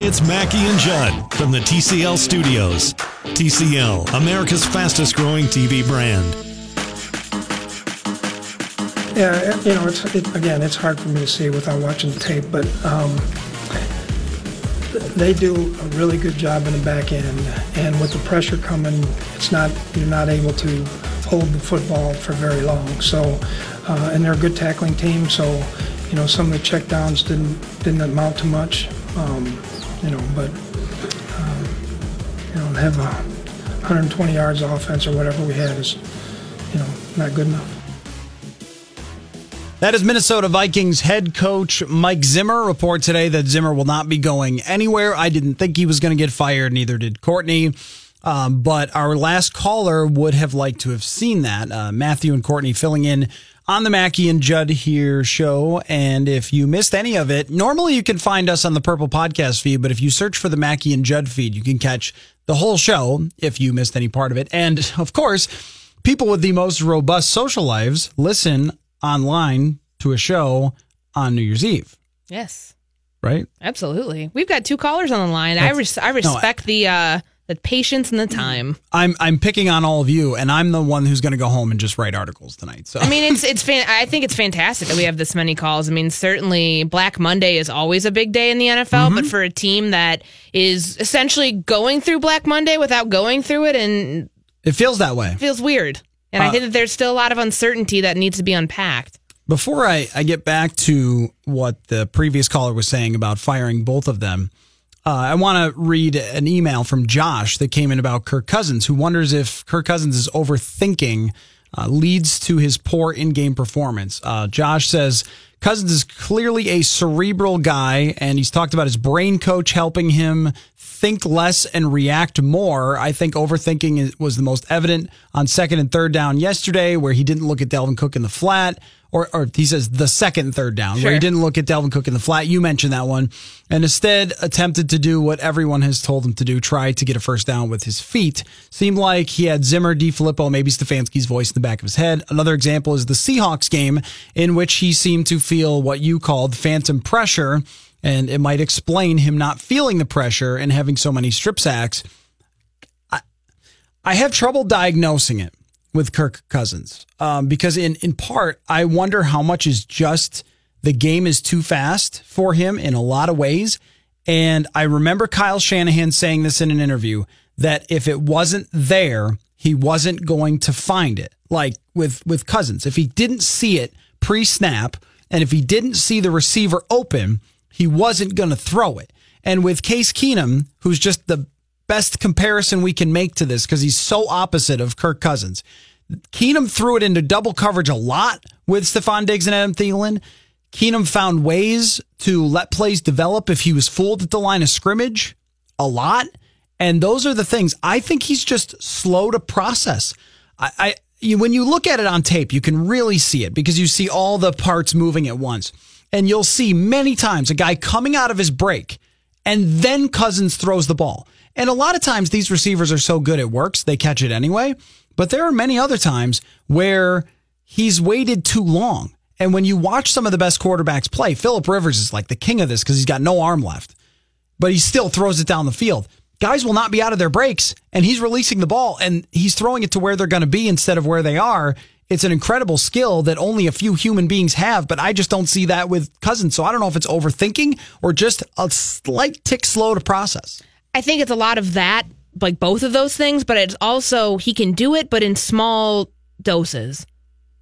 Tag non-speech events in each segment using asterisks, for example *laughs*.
It's Mackey and Judd from the TCL studios. TCL, America's fastest growing TV brand. Yeah, you know, it's it, again, it's hard for me to see without watching the tape, but um, they do a really good job in the back end, and with the pressure coming, it's not you're not able to hold the football for very long. So, uh, and they're a good tackling team, so you know some of the checkdowns didn't didn't amount to much. Um, you know, but um, you know, have a 120 yards offense or whatever we had is, you know, not good enough. That is Minnesota Vikings head coach Mike Zimmer. Report today that Zimmer will not be going anywhere. I didn't think he was going to get fired, neither did Courtney. Um, but our last caller would have liked to have seen that. Uh, Matthew and Courtney filling in on the Mackey and Judd here show. And if you missed any of it, normally you can find us on the Purple Podcast feed, but if you search for the Mackey and Judd feed, you can catch the whole show if you missed any part of it. And of course, people with the most robust social lives listen online to a show on New Year's Eve. Yes. Right? Absolutely. We've got two callers on the line. I res- I respect no, I, the uh the patience and the time. I'm I'm picking on all of you, and I'm the one who's going to go home and just write articles tonight. So I mean, it's it's fan- I think it's fantastic that we have this many calls. I mean, certainly Black Monday is always a big day in the NFL, mm-hmm. but for a team that is essentially going through Black Monday without going through it, and it feels that way. Feels weird, and uh, I think that there's still a lot of uncertainty that needs to be unpacked. Before I, I get back to what the previous caller was saying about firing both of them. Uh, I want to read an email from Josh that came in about Kirk Cousins, who wonders if Kirk Cousins is overthinking uh, leads to his poor in game performance. Uh, Josh says Cousins is clearly a cerebral guy, and he's talked about his brain coach helping him think less and react more. I think overthinking was the most evident on second and third down yesterday, where he didn't look at Dalvin Cook in the flat or, or he says the second third down, sure. where he didn't look at Dalvin Cook in the flat. You mentioned that one. And instead attempted to do what everyone has told him to do, try to get a first down with his feet. Seemed like he had Zimmer, DeFilippo, maybe Stefanski's voice in the back of his head. Another example is the Seahawks game in which he seemed to feel what you called phantom pressure. And it might explain him not feeling the pressure and having so many strip sacks. I, I have trouble diagnosing it with Kirk Cousins um, because in in part I wonder how much is just the game is too fast for him in a lot of ways. And I remember Kyle Shanahan saying this in an interview that if it wasn't there, he wasn't going to find it. Like with with Cousins, if he didn't see it pre snap, and if he didn't see the receiver open, he wasn't going to throw it. And with Case Keenum, who's just the best comparison we can make to this because he's so opposite of Kirk Cousins. Keenum threw it into double coverage a lot with Stefon Diggs and Adam Thielen. Keenum found ways to let plays develop if he was fooled at the line of scrimmage a lot. And those are the things I think he's just slow to process. I, I you, when you look at it on tape, you can really see it because you see all the parts moving at once. And you'll see many times a guy coming out of his break and then Cousins throws the ball. And a lot of times these receivers are so good it works, they catch it anyway. But there are many other times where he's waited too long. And when you watch some of the best quarterbacks play, Philip Rivers is like the king of this because he's got no arm left, but he still throws it down the field. Guys will not be out of their breaks, and he's releasing the ball and he's throwing it to where they're going to be instead of where they are. It's an incredible skill that only a few human beings have, but I just don't see that with Cousins. So I don't know if it's overthinking or just a slight tick slow to process. I think it's a lot of that, like both of those things, but it's also he can do it, but in small doses.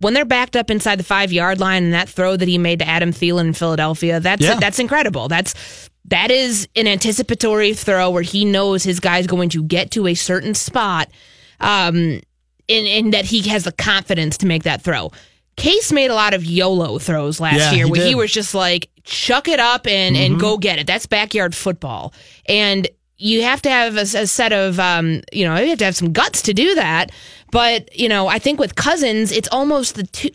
When they're backed up inside the five yard line and that throw that he made to Adam Thielen in Philadelphia, that's Yeah. that's incredible. That's that is an anticipatory throw where he knows his guy's going to get to a certain spot, um, and, and that he has the confidence to make that throw. Case made a lot of YOLO throws last Yeah, year he where he was just like, chuck it up and, and go get it. That's backyard football. And you have to have a, a set of, um, you know, you have to have some guts to do that. But, you know, I think with Cousins, it's almost the two.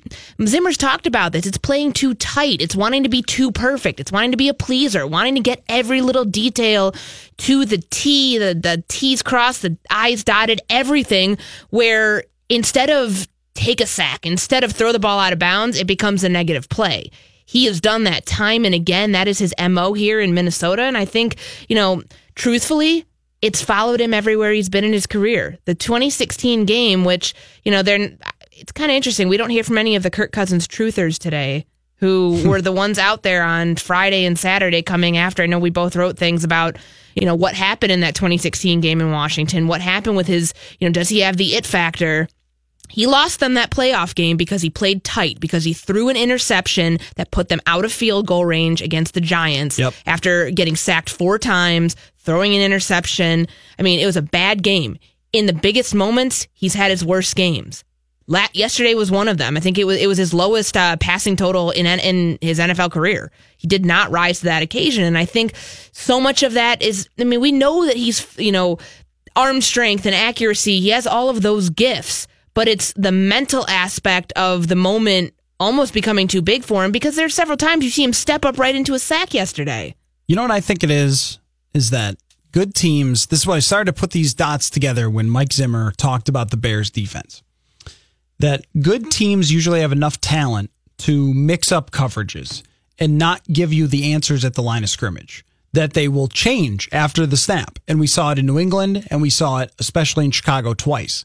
Zimmer's talked about this. It's playing too tight. It's wanting to be too perfect. It's wanting to be a pleaser, wanting to get every little detail to the T, the, the T's crossed, the I's dotted, everything, where instead of take a sack, instead of throw the ball out of bounds, it becomes a negative play. He has done that time and again. That is his MO here in Minnesota. And I think, you know, truthfully, it's followed him everywhere he's been in his career. The 2016 game, which, you know, they're, it's kind of interesting. We don't hear from any of the Kirk Cousins truthers today who *laughs* were the ones out there on Friday and Saturday coming after. I know we both wrote things about, you know, what happened in that 2016 game in Washington, what happened with his, you know, does he have the it factor? He lost them that playoff game because he played tight, because he threw an interception that put them out of field goal range against the Giants Yep. after getting sacked four times, throwing an interception. I mean, it was a bad game. In the biggest moments, he's had his worst games. La- yesterday was one of them. I think it was it was his lowest uh, passing total in in his NFL career. He did not rise to that occasion, and I think so much of that is. I mean, we know that he's you know arm strength and accuracy. He has all of those gifts, but it's the mental aspect of the moment almost becoming too big for him because there's several times you see him step up right into a sack yesterday. You know what I think it is? Is that good teams? This is why I started to put these dots together when Mike Zimmer talked about the Bears defense. That good teams usually have enough talent to mix up coverages and not give you the answers at the line of scrimmage. That they will change after the snap. And we saw it in New England and we saw it especially in Chicago twice.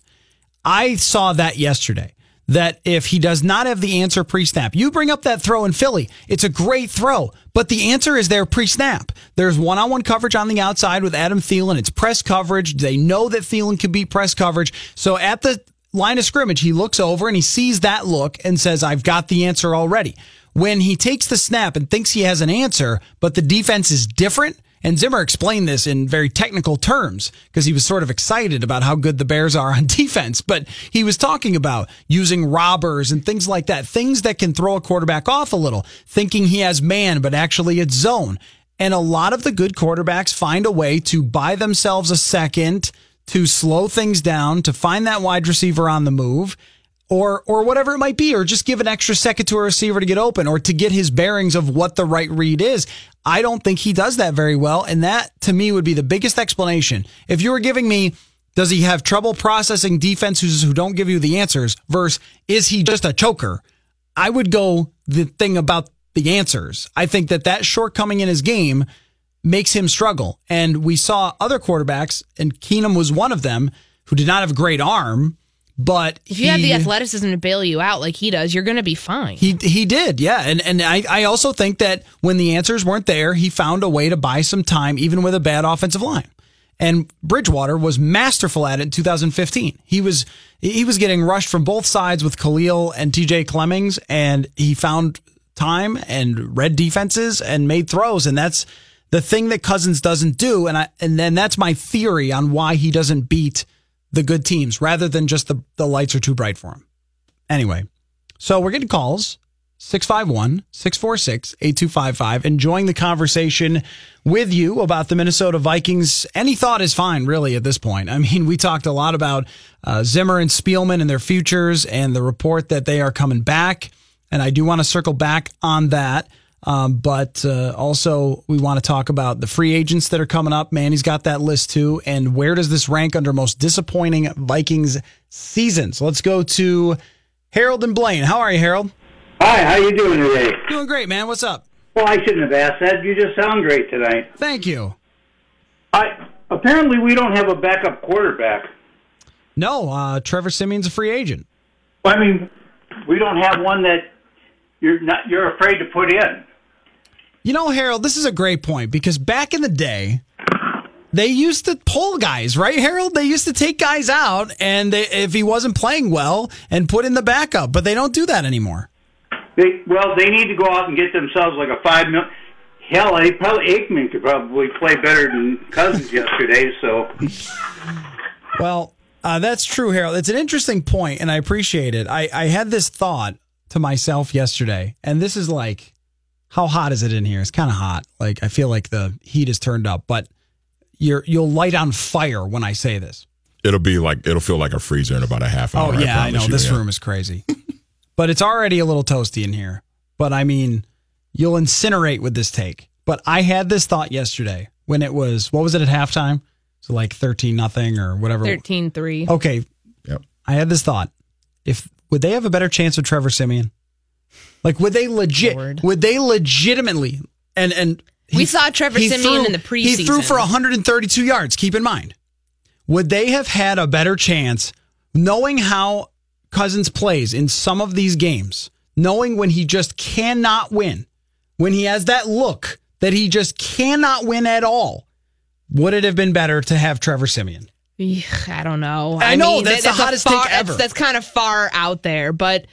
I saw that yesterday. That if he does not have the answer pre snap, you bring up that throw in Philly. It's a great throw, but the answer is there pre snap. There's one on one coverage on the outside with Adam Thielen. It's press coverage. They know that Thielen can beat press coverage. So at the line of scrimmage, he looks over and he sees that look and says, I've got the answer already. When he takes the snap and thinks he has an answer, but the defense is different, and Zimmer explained this in very technical terms because he was sort of excited about how good the Bears are *laughs* on defense. But he was talking about using robbers and things like that, things that can throw a quarterback off a little, thinking he has man, but actually it's zone. And a lot of the good quarterbacks find a way to buy themselves a second, to slow things down, to find that wide receiver on the move or or whatever it might be, or just give an extra second to a receiver to get open, or to get his bearings of what the right read is. I don't think he does that very well, and that to me would be the biggest explanation. If you were giving me, does he have trouble processing defenses who don't give you the answers, versus is he just a choker? I would go the thing about the answers. I think that that shortcoming in his game makes him struggle, and we saw other quarterbacks, and Keenum was one of them who did not have a great arm. But If you have the athleticism to bail you out like he does, you're going to be fine. he he did, yeah, and and I, I also think that when the answers weren't there, he found a way to buy some time, even with a bad offensive line. And Bridgewater was masterful at it in 2015. He was he was getting rushed from both sides with Kalil and T.J. Clemmings, and he found time and read defenses and made throws, and that's the thing that Cousins doesn't do. And I and then that's my theory on why he doesn't beat the good teams, rather than just the the lights are too bright for them. Anyway, so we're getting calls 651 646 8255, enjoying the conversation with you about the Minnesota Vikings. Any thought is fine, really, at this point. I mean, we talked a lot about uh, Zimmer and Spielman and their futures and the report that they are coming back. And I do want to circle back on that. Um, but uh, also, we want to talk about the free agents that are coming up. Manny's got that list too. And where does this rank under most disappointing Vikings seasons? So let's go to Harold and Blaine. How are you, Harold? Hi, how you doing today? Doing great, man. What's up? Well, I shouldn't have asked that. You just sound great tonight. Thank you. I apparently we don't have a backup quarterback. No, uh, Trevor Siemian's a free agent. I mean, we don't have one that you're not you're afraid to put in. You know, Harold, this is a great point because back in the day, they used to pull guys, right, Harold? They used to take guys out, and they, if he wasn't playing well, and put in the backup. But they don't do that anymore. They well, they need to go out and get themselves like a five mil. Hell, they probably Aikman could probably play better than Cousins yesterday. So, Well, uh, that's true, Harold. It's an interesting point, and I appreciate it. I, I had this thought to myself yesterday, and this is like, how hot is it in here? It's kind of hot. Like I feel like the heat is turned up, but you're you'll light on fire when I say this. It'll be like it'll feel like a freezer in about a half oh, hour. Oh yeah, I, promise know you, this yeah. room is crazy, *laughs* but it's already a little toasty in here. But I mean, you'll incinerate with this take. But I had this thought yesterday when it was what was it at halftime? So like thirteen nothing or whatever. 13 3. Okay, Yep. I had this thought: if would they have a better chance with Trevor Siemian? Like, would they legit? Lord. Would they legitimately? And and We saw Trevor he Siemian in the preseason. He threw for 132 yards. Keep in mind, would they have had a better chance knowing how Cousins plays in some of these games, knowing when he just cannot win, when he has that look that he just cannot win at all? Would it have been better to have Trevor Siemian? I don't know. I know, mean, that's that- the a hottest far, take ever. That's, that's kind of far out there, but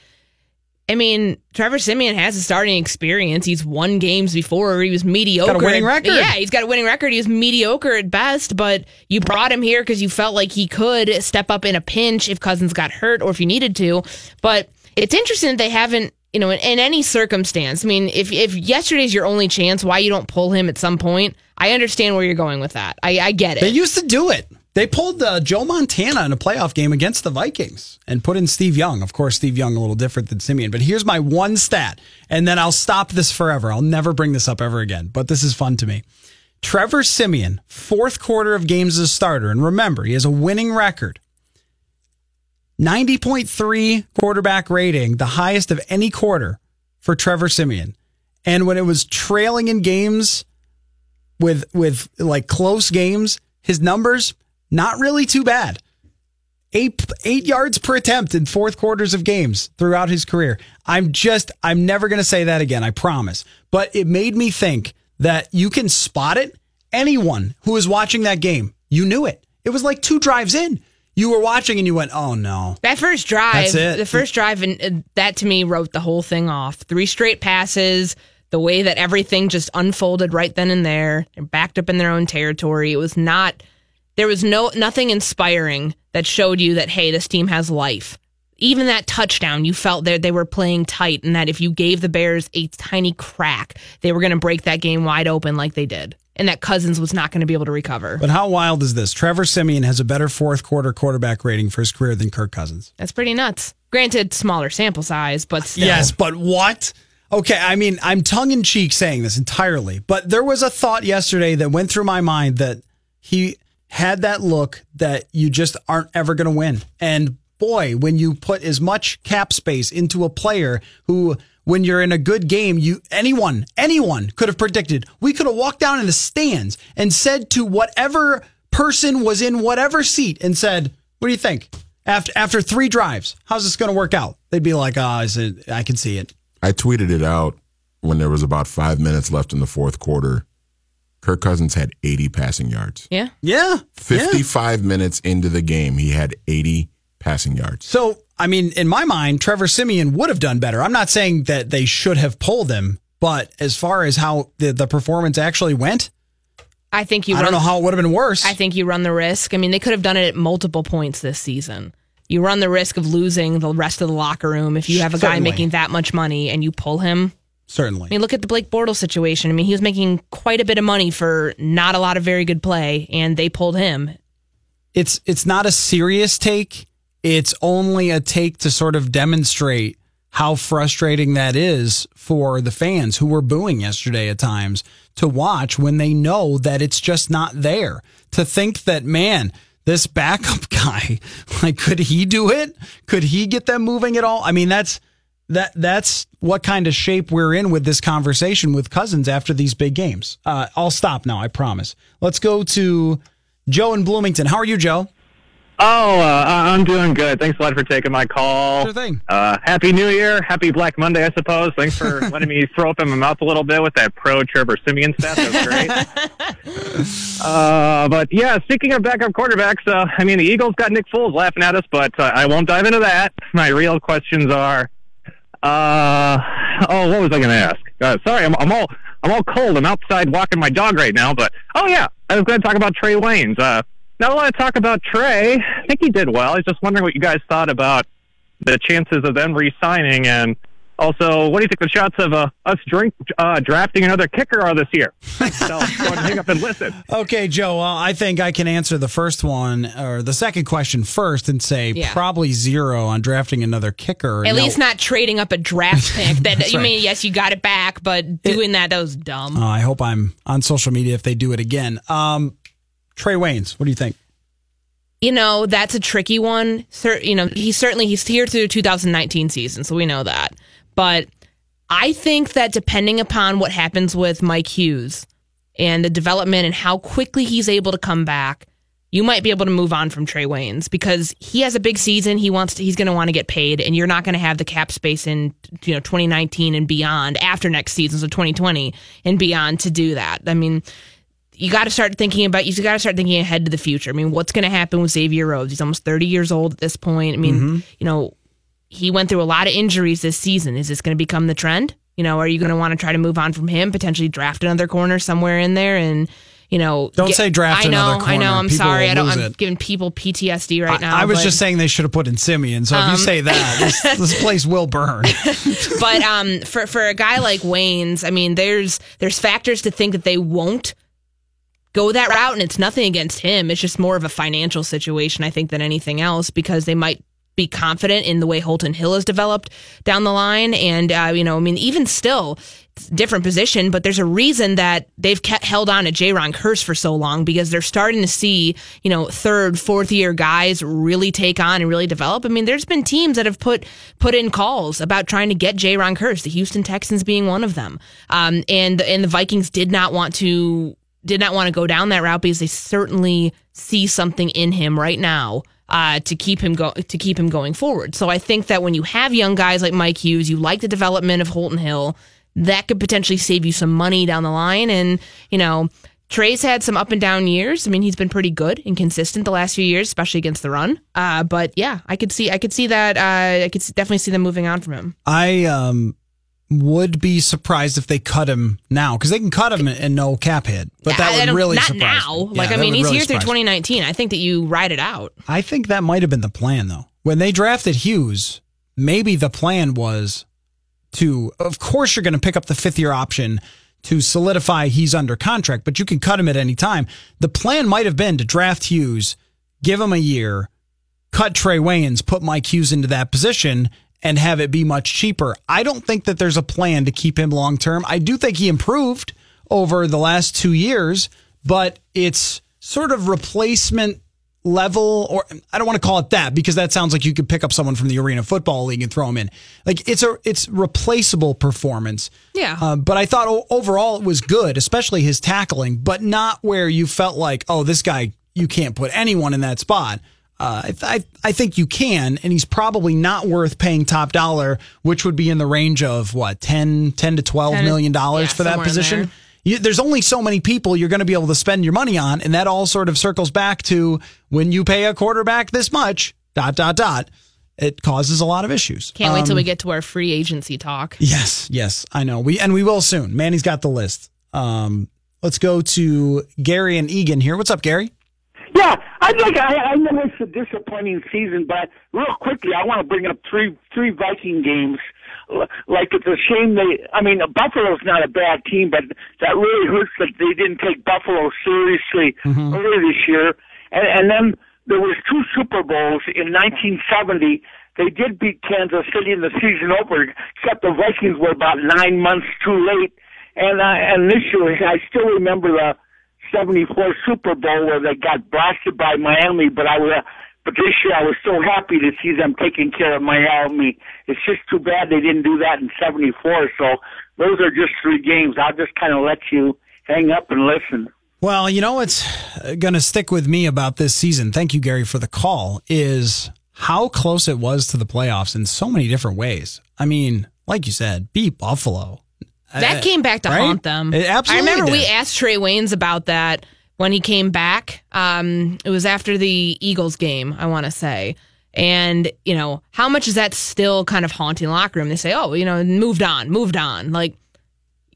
I mean, Trevor Siemian has a starting experience. He's won games before. He was mediocre. winning record. Yeah, he's got a winning record. He was mediocre at best, but you brought him here because you felt like he could step up in a pinch if Cousins got hurt or if you needed to. But it's interesting that they haven't. You know, in, in any circumstance. I mean, if if yesterday's your only chance, why you don't pull him at some point? I understand where you're going with that. I, I get it. They used to do it. They pulled uh, Joe Montana in a playoff game against the Vikings and put in Steve Young. Of course, Steve Young a little different than Siemian. But here's my one stat, and then I'll stop this forever. I'll never bring this up ever again. But this is fun to me. Trevor Siemian, fourth quarter of games as a starter, and remember he has a winning record. 90.3 quarterback rating, the highest of any quarter for Trevor Siemian. And when it was trailing in games with with like close games, his numbers not really too bad. Eight eight yards per attempt in fourth quarters of games throughout his career. I'm just I'm never going to say that again. I promise. But it made me think that you can spot it. Anyone who was watching that game, you knew it. It was like two drives in. You were watching and you went, "Oh no." That first drive, That's it. the first drive, and that to me wrote the whole thing off. Three straight passes, the way that everything just unfolded right then and there. They're backed up in their own territory. It was not. There was no nothing inspiring that showed you that hey, this team has life. Even that touchdown, you felt that they were playing tight, and that if you gave the Bears a tiny crack, they were going to break that game wide open like they did, and that Cousins was not going to be able to recover. But how wild is this? Trevor Siemian has a better fourth quarter quarterback rating for his career than Kirk Cousins. That's pretty nuts. Granted, smaller sample size, but still. Yes, but what? Okay, I mean, I'm tongue in cheek saying this entirely, but there was a thought yesterday that went through my mind that he had that look that you just aren't ever going to win. And boy, when you put as much cap space into a player who when you're in a good game, you anyone, anyone could have predicted. We could have walked down in the stands and said to whatever person was in whatever seat and said, "What do you think?" After after 3 drives, how's this going to work out? They'd be like, "Ah, I said I can see it." I tweeted it out when there was about five minutes left in the fourth quarter. Kirk Cousins had 80 passing yards. Yeah. Yeah. yeah. 55 minutes into the game, he had 80 passing yards. So, I mean, in my mind, Trevor Siemian would have done better. I'm not saying that they should have pulled him, but as far as how the, the performance actually went, I think you I run, don't know how it would have been worse. I think you run the risk. I mean, they could have done it at multiple points this season. You run the risk of losing the rest of the locker room if you have a guy making that much money and you pull him. Certainly. I mean, look at the Blake Bortles situation. I mean, he was making quite a bit of money for not a lot of very good play, and they pulled him. it's it's not a serious take. It's only a take to sort of demonstrate how frustrating that is for the fans who were booing yesterday at times to watch when they know that it's just not there. To think that man, this backup *laughs* guy, like could he do it? Could he get them moving at all? I mean, that's that that's what kind of shape we're in with this conversation with Cousins after these big games. Uh, I'll stop now, I promise. Let's go to Joe in Bloomington. How are you, Joe? Oh, uh, I'm doing good. Thanks a lot for taking my call. Sure thing. Uh, Happy New Year. Happy Black Monday, I suppose. Thanks for *laughs* letting me throw up in my mouth a little bit with that pro Trevor Siemian stuff. That was great. *laughs* uh, but yeah, speaking of backup quarterbacks, uh, I mean, the Eagles got Nick Foles laughing at us, but uh, I won't dive into that. My real questions are, uh, oh, what was I going to ask? Uh, sorry, I'm, I'm all I'm all cold. I'm outside walking my dog right now, but oh yeah, I was going to talk about Trey Waynes. Uh, not a lot to talk about Trey. I think he did well. I was just wondering what you guys thought about the chances of them re-signing, and also, what do you think the shots of uh, us drink uh, drafting another kicker are this year? *laughs* so go hang up and listen. Okay, Joe. Well, I think I can answer the first one or the second question first and say Yeah. probably zero on drafting another kicker. At No. least not trading up a draft *laughs* pick. That you right. mean, yes, you got it back, but doing that that was dumb. Uh, I hope I'm on social media if they do it again. Um, Trey Waynes, what do you think? you know that's a tricky one. You know, he's certainly he's here through the 2019 season, so we know that. But I think that depending upon what happens with Mike Hughes and the development and how quickly he's able to come back, you might be able to move on from Trey Waynes because he has a big season. He wants to, he's going to want to get paid, and you're not going to have the cap space in you know 2019 and beyond after next season, so 2020 and beyond to do that. I mean, you got to start thinking about you got to start thinking ahead to the future. I mean, what's going to happen with Xavier Rhodes? He's almost 30 years old at this point. I mean, mm-hmm. you know, he went through a lot of injuries this season. Is this going to become the trend? You know, are you going to want to try to move on from him, potentially draft another corner somewhere in there and you know, Don't say draft I know, I know. I'm People sorry. I don't. I'm it. giving people PTSD right now. I, I was but- just saying they should have put in Siemian. So if you Um, say that, *laughs* this, this place will burn. *laughs* but um, for for a guy like Waynes, I mean, there's there's factors to think that they won't go that route, and it's nothing against him. It's just more of a financial situation, I think, than anything else, because they might be confident in the way Holton Hill has developed down the line, and uh, you know, I mean, even still. Different position, but there's a reason that they've kept held on to Jayron Kearse for so long because they're starting to see, you know, third, fourth year guys really take on and really develop. I mean, there's been teams that have put put in calls about trying to get Jayron Kearse, the Houston Texans being one of them, um, and and the Vikings did not want to did not want to go down that route because they certainly see something in him right now uh, to keep him go to keep him going forward. So I think that when you have young guys like Mike Hughes, you like the development of Holton Hill, that could potentially save you some money down the line. And you know, Trey's had some up and down years. I mean, he's been pretty good and consistent the last few years, especially against the run. Uh, but yeah, I could see I could see that uh, I could definitely see them moving on from him. I um, would be surprised if they cut him now because they can cut him and no cap hit. But that I- would really not surprise now. me. Like Yeah, I mean, he's really here through surprise me. 2019. I think that you ride it out. I think that might have been the plan, though. When they drafted Hughes, maybe the plan was to, of course, you're going to pick up the fifth year option to solidify he's under contract, but you can cut him at any time. The plan might have been to draft Hughes, give him a year, cut Trey Waynes, put Mike Hughes into that position, and have it be much cheaper. I don't think that there's a plan to keep him long term. I do think he improved over the last two years, but it's sort of replacement level or I don't want to call it that because that sounds like you could pick up someone from the Arena Football League and throw him in. Like it's a it's replaceable performance. Yeah. Uh, but I thought overall it was good, especially his tackling, but not where you felt like, oh, this guy you can't put anyone in that spot. Uh, I, I I think you can, and he's probably not worth paying top dollar, which would be in the range of what 10, 10 to twelve 10 million dollars yeah, for that position. there. You, there's only so many people you're going to be able to spend your money on, and that all sort of circles back to when you pay a quarterback this much. Dot dot dot. It causes a lot of issues. Can't wait till Um, we get to our free agency talk. Yes, yes, I know. We and we will soon. Manny's got the list. Um, let's go to Gary and Eagan here. What's up, Gary? Yeah, I'd like. I, I know it's a disappointing season, but real quickly, I want to bring up three three Viking games. Like it's a shame they. I mean, Buffalo's not a bad team, but that really hurts that they didn't take Buffalo seriously earlier this year. And, and then there was two Super Bowls in 1970. They did beat Kansas City in the season opener, except the Vikings were about nine months too late. And uh, and this year, I still remember the 74 Super Bowl where they got blasted by Miami, but I was, but this year I was so happy to see them taking care of Miami. It's just too bad they didn't do that in 74. So those are just three games. I'll just kind of let you hang up and listen. Well, you know what's going to stick with me about this season? Thank you, Gary, for the call. Is how close it was to the playoffs in so many different ways. I mean, like you said, beat Buffalo. That Uh, came back to right? haunt them. It absolutely I remember we asked Trey Waynes about that when he came back. Um, it was after the Eagles game, I want to say. And, you know, how much is that still kind of haunting locker room? They say, oh, you know, moved on, moved on. Like,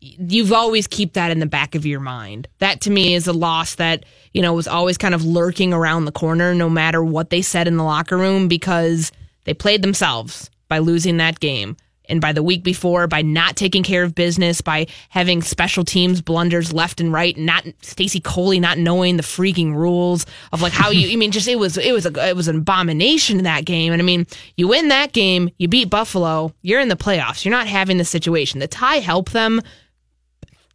you've always keep that in the back of your mind. That to me is a loss that, you know, was always kind of lurking around the corner no matter what they said in the locker room because they played themselves by losing that game. And by the week before, by not taking care of business, by having special teams blunders left and right, not Stacy Coley not knowing the freaking rules of like how you. I mean, just it was it was a it was an abomination in that game. And I mean, you win that game, you beat Buffalo, you're in the playoffs. You're not having the situation. The tie helped them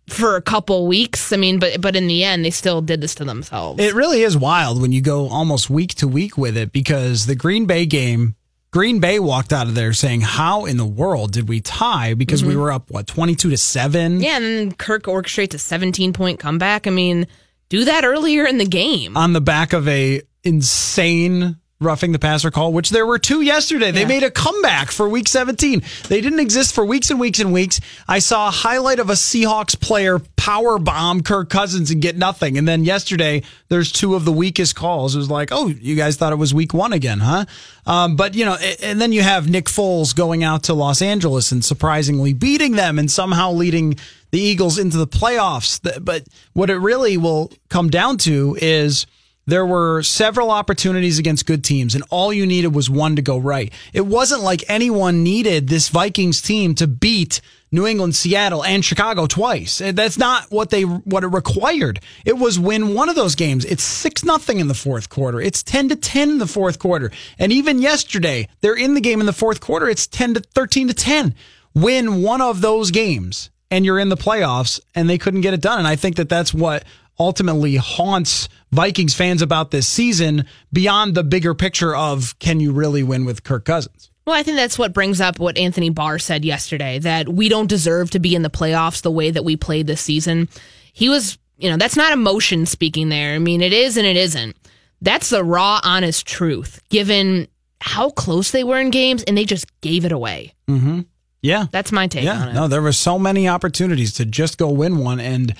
for a couple weeks. I mean, but but in the end, they still did this to themselves. It really is wild when you go almost week to week with it because the Green Bay game, Green Bay walked out of there saying, "How in the world did we tie?" Because we mm-hmm. were up what twenty two to seven. yeah, and then Kirk orchestrates a 17 point comeback. I mean, do that earlier in the game. on the back of a insane roughing the passer call, which there were two yesterday. They Yeah. made a comeback for week 17. They didn't exist for weeks and weeks and weeks. I saw a highlight of a Seahawks player power bomb Kirk Cousins and get nothing. And then yesterday, there's two of the weakest calls. It was like, oh, you guys thought it was week one again, huh? Um, but, you know, and then you have Nick Foles going out to Los Angeles and surprisingly beating them and somehow leading the Eagles into the playoffs. But what it really will come down to is there were several opportunities against good teams, and all you needed was one to go right. It wasn't like anyone needed this Vikings team to beat New England, Seattle, and Chicago twice. That's not what they what it required. It was win one of those games. It's six nothing in the fourth quarter. It's ten to ten in the fourth quarter. And even yesterday, they're in the game in the fourth quarter. It's ten to thirteen to ten. Win one of those games, and you're in the playoffs. And they couldn't get it done. And I think that that's what ultimately haunts Vikings fans about this season beyond the bigger picture of can you really win with Kirk Cousins? Well, I think that's what brings up what Anthony Barr said yesterday that we don't deserve to be in the playoffs the way that we played this season. He was, you know, that's not emotion speaking there. I mean, it is and it isn't. That's the raw, honest truth, given how close they were in games and they just gave it away. Mm-hmm. Yeah. That's my take on Yeah. it. No, there were so many opportunities to just go win one. And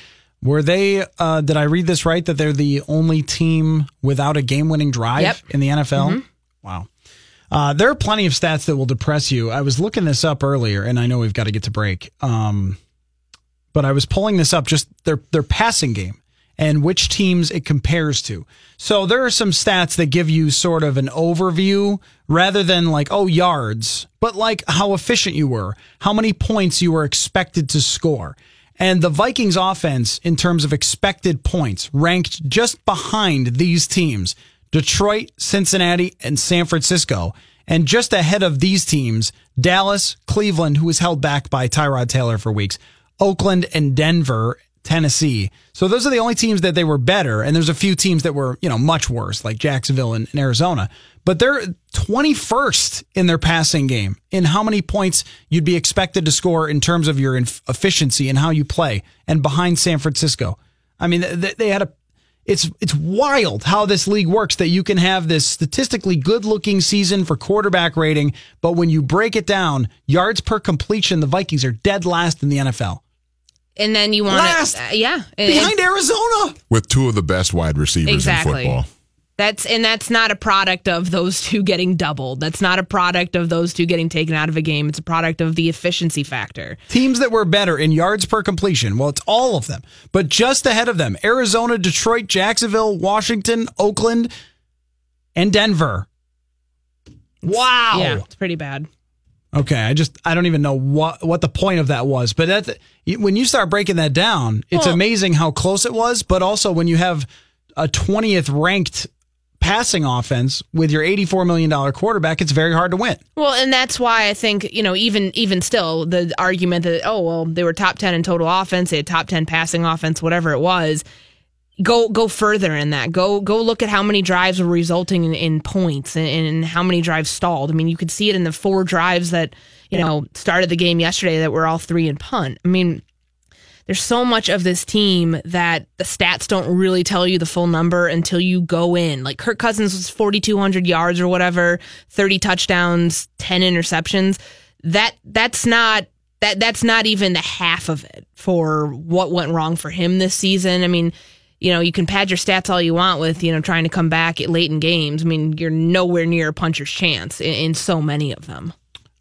were they, uh, did I read this right, that they're the only team without a game winning drive Yep. in the NFL? Mhm. Wow. Uh, there are plenty of stats that will depress you. I was looking this up earlier, and I know we've got to get to break. Um, but I was pulling this up just their their passing game and which teams it compares to. So there are some stats that give you sort of an overview rather than like oh yards, but like how efficient you were, how many points you were expected to score. And the Vikings offense in terms of expected points ranked just behind these teams. Detroit, Cincinnati, and San Francisco. And just ahead of these teams, Dallas, Cleveland, who was held back by Tyrod Taylor for weeks, Oakland, and Denver, Tennessee. So those are the only teams that they were better. And there's a few teams that were, you know, much worse, like Jacksonville and, and Arizona. But they're 21st in their passing game in how many points you'd be expected to score in terms of your efficiency and how you play, and behind San Francisco. I mean, they, they had a it's it's wild how this league works that you can have this statistically good looking season for quarterback rating, but when you break it down, yards per completion, the Vikings are dead last in the NFL. And then you want Last! to, uh, yeah, And- Behind Arizona. with two of the best wide receivers Exactly. in football. That's and that's not a product of those two getting doubled. That's not a product of those two getting taken out of a game. It's a product of the efficiency factor. Teams that were better in yards per completion, well, it's all of them, but just ahead of them Arizona, Detroit, Jacksonville, Washington, Oakland, and Denver. Wow. Yeah, it's pretty bad. Okay, I just I don't even know what what the point of that was, but that when you start breaking that down, it's Well- amazing how close it was. But also when you have a twentieth ranked passing offense with your eighty four million dollar quarterback, it's very hard to win. Well, and that's why I think you know even even still the argument that oh well they were top ten in total offense, they had top ten passing offense, whatever it was. Go go further in that. Go go look at how many drives were resulting in, in points and, and how many drives stalled. I mean, you could see it in the four drives that you know started the game yesterday that were all three and punt. I mean, there's so much of this team that the stats don't really tell you the full number until you go in. Like Kirk Cousins was 4,200 yards or whatever, 30 touchdowns, 10 interceptions. That that's not that that's not even the half of it for what went wrong for him this season. I mean, you know, you can pad your stats all you want with, you know, trying to come back at late in games. I mean, you're nowhere near a puncher's chance in, in so many of them.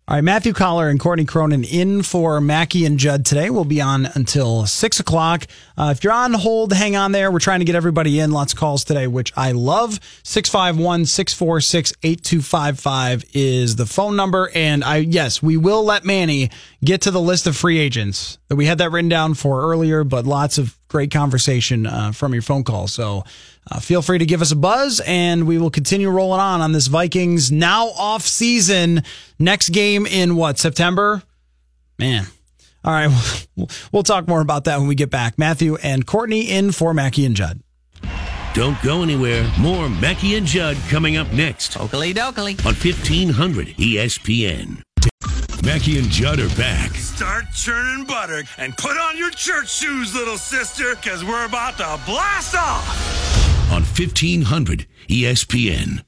All right, Matthew Coller and Courtney Cronin in for Mackey and Judd today. We'll be on until six o'clock. Uh, if you're on hold, hang on there. We're trying to get everybody in. Lots of calls today, which I love. 651 646 8255 is the phone number. And I, yes, we will let Manny get to the list of free agents. That we had that written down for earlier, but lots of great conversation uh, from your phone call. So uh, feel free to give us a buzz, and we will continue rolling on on this Vikings now off season. Next game in what September? Man. All right, *laughs* we'll talk more about that when we get back. Matthew and Courtney in for Mackey and Judd. Don't go anywhere. More Mackey and Judd coming up next. Oakley dokley. On 1500 ESPN. Mackey and Judd are back. Start churning butter and put on your church shoes, little sister, because we're about to blast off. On 1500 ESPN.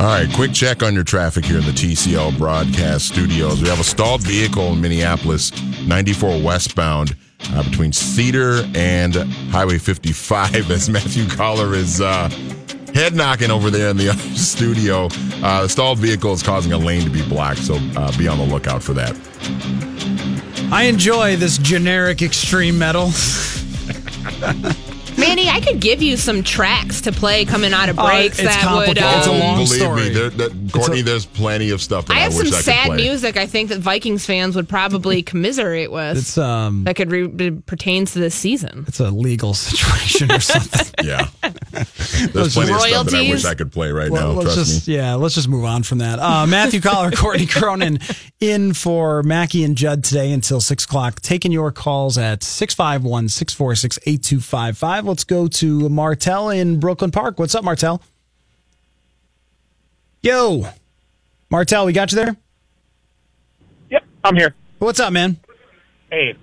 All right, quick check on your traffic here in the TCL broadcast studios. We have a stalled vehicle in Minneapolis, 94 westbound, uh, between Cedar and Highway 55, *laughs* as Matthew Coller is uh, head knocking over there in the *laughs* other studio. Uh, the stalled vehicle is causing a lane to be blocked, so uh, be on the lookout for that. I enjoy this generic extreme metal. *laughs* Manny, I could give you some tracks to play coming out of breaks Uh, it's that would. complicated. It's a um, long Believe story. me, there, that, Courtney, there's plenty of stuff that I I, have wish some I could sad play. music. I think that Vikings fans would probably *laughs* commiserate with. It's um, that could re- pertains to this season. it's a legal situation or something. *laughs* Yeah. There's plenty of stuff that I wish I could play right Well, now. let's Trust just me. yeah, let's just move on from that. Uh, *laughs* Matthew Coller, Courtney Cronin, in for Mackey and Judd today until six o'clock. Taking your calls at 651-646-8255. Let's go to Martel in Brooklyn Park. What's up, Martel? Yo, Martel, we got you there. Yep, I'm here. What's up, man? Hey,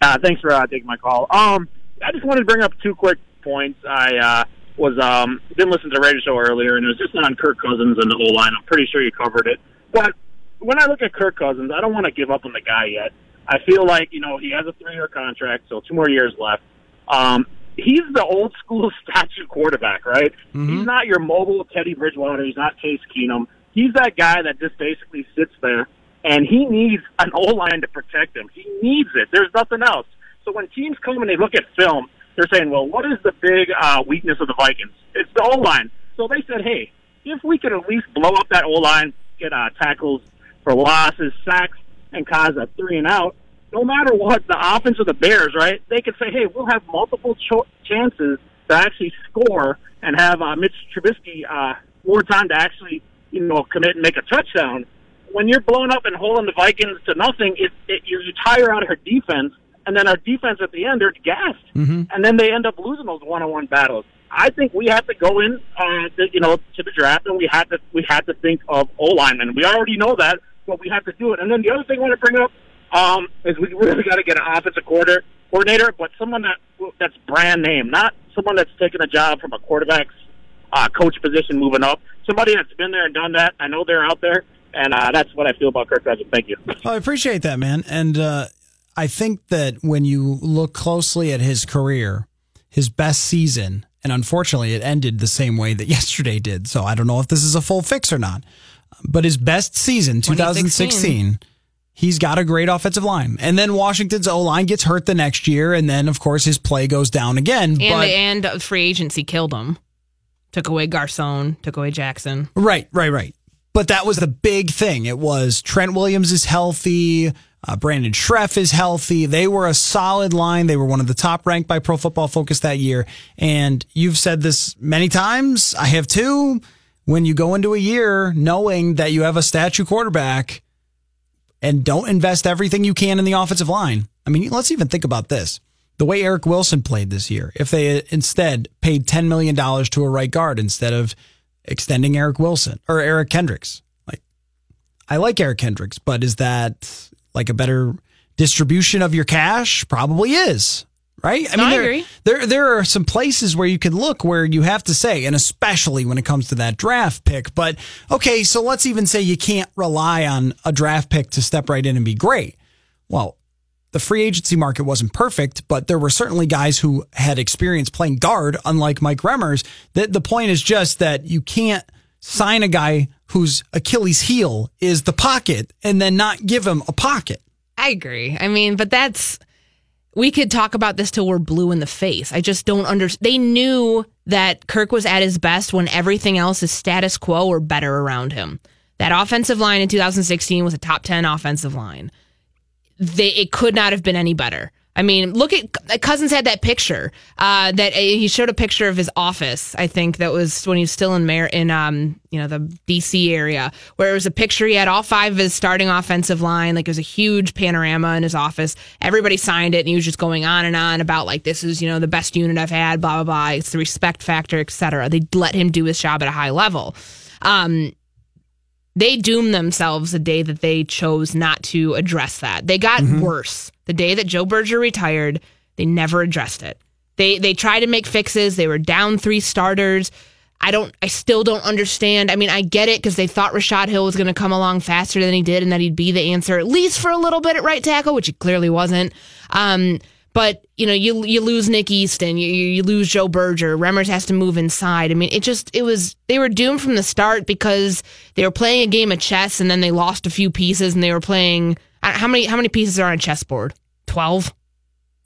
uh, thanks for uh, taking my call. Um, I just wanted to bring up two quick points. I uh, was um, didn't listen to the radio show earlier, and it was just on Kirk Cousins and the O line. I'm pretty sure you covered it. But when I look at Kirk Cousins, I don't want to give up on the guy yet. I feel like you know he has a three year contract, so two more years left. Um, he's the old school *laughs* statue quarterback, right? He's not your mobile Teddy Bridgewater. He's not Case Keenum. He's that guy that just basically sits there, and he needs an O line to protect him. He needs it. There's nothing else. So when teams come and they look at film, they're saying, "Well, what is the big uh, weakness of the Vikings? It's the O line." So they said, "Hey, if we could at least blow up that O line, get uh, tackles for losses, sacks, and cause a three and out." No matter what, the offense of the Bears, right? They could say, "Hey, we'll have multiple cho- chances to actually score and have uh, Mitch Trubisky uh, more time to actually, you know, commit and make a touchdown." When you're blowing up and holding the Vikings to nothing, it, it you you tire out our defense, and then our defense at the end they're gassed, and then they end up losing those one-on-one battles. I think we have to go in, uh, to, you know, to the draft, and we had to we had to think of O linemen. We already know that, but we have to do it. And then the other thing I want to bring up um, is we really got to get an offensive quarter, coordinator, but someone that that's brand name, not someone that's taking a job from a quarterback's uh, coach position moving up. Somebody that's been there and done that. I know they're out there, and uh, that's what I feel about Kirk Cousins. Thank you. *laughs* I appreciate that, man. And uh, I think that when you look closely at his career, his best season, and unfortunately it ended the same way that *laughs* yesterday did. So I don't know if this is a full fix or not. But his best season, 2016, he's got a great offensive line. And then Washington's O line gets hurt the next year. And then, of course, his play goes down again. And but and free agency killed him. Took away Garcon, took away Jackson. Right, right, right. But that was the big thing. It was Trent Williams is healthy. Uh, Brandon Scherff is healthy. They were a solid line. They were one of the top ranked by Pro Football Focus that year. And you've said this many times. I have too. When you go into a year knowing that you have a statue quarterback and don't invest everything you can in the offensive line. I mean, let's even think about this. The way Eric Wilson played this year, if they instead paid $10 million to a right guard instead of extending Eric Wilson or Eric Kendricks. Like, I like Eric Kendricks, but is that like a better distribution of your cash probably is. Right? No, I there, agree. there there are some places where you can look where you have to say, and especially when it comes to that draft pick. But okay, so let's even say you can't rely on a draft pick to step right in and be great. Well, the free agency market wasn't perfect, but there were certainly guys who had experience playing guard, unlike Mike Remmers. That the point is just that you can't sign a guy whose Achilles heel is the pocket and then not give him a pocket. I agree. I mean, but that's we could talk about this till we're blue in the face. I just don't understand. They knew that Kirk was at his best when everything else is status quo or better around him. That offensive line in 2016 was a top 10 offensive line. They it could not have been any better. I mean, look at Cousins had that picture uh, that uh, he showed a picture of his office. I think that was when he was still in mayor in um you know the DC area where it was a picture. He had all five of his starting offensive line. Like it was a huge panorama in his office. Everybody signed it, and he was just going on and on about like this is you know the best unit I've had. Blah blah blah. It's the respect factor, etc. They let him do his job at a high level. Um, they doomed themselves the day that they chose not to address that. They got Mhm. worse. The day that Joe Berger retired, they never addressed it. They they tried to make fixes. They were down three starters. I don't I still don't understand. I mean, I get it because they thought Rashod Hill was going to come along faster than he did and that he'd be the answer at least for a little bit at right tackle, which he clearly wasn't. Um but you know, you you lose Nick Easton, you you you lose Joe Berger. Remmers has to move inside. I mean, it just it was they were doomed from the start because they were playing a game of chess and then they lost a few pieces and they were playing uh, how many how many pieces are on a chessboard? 12?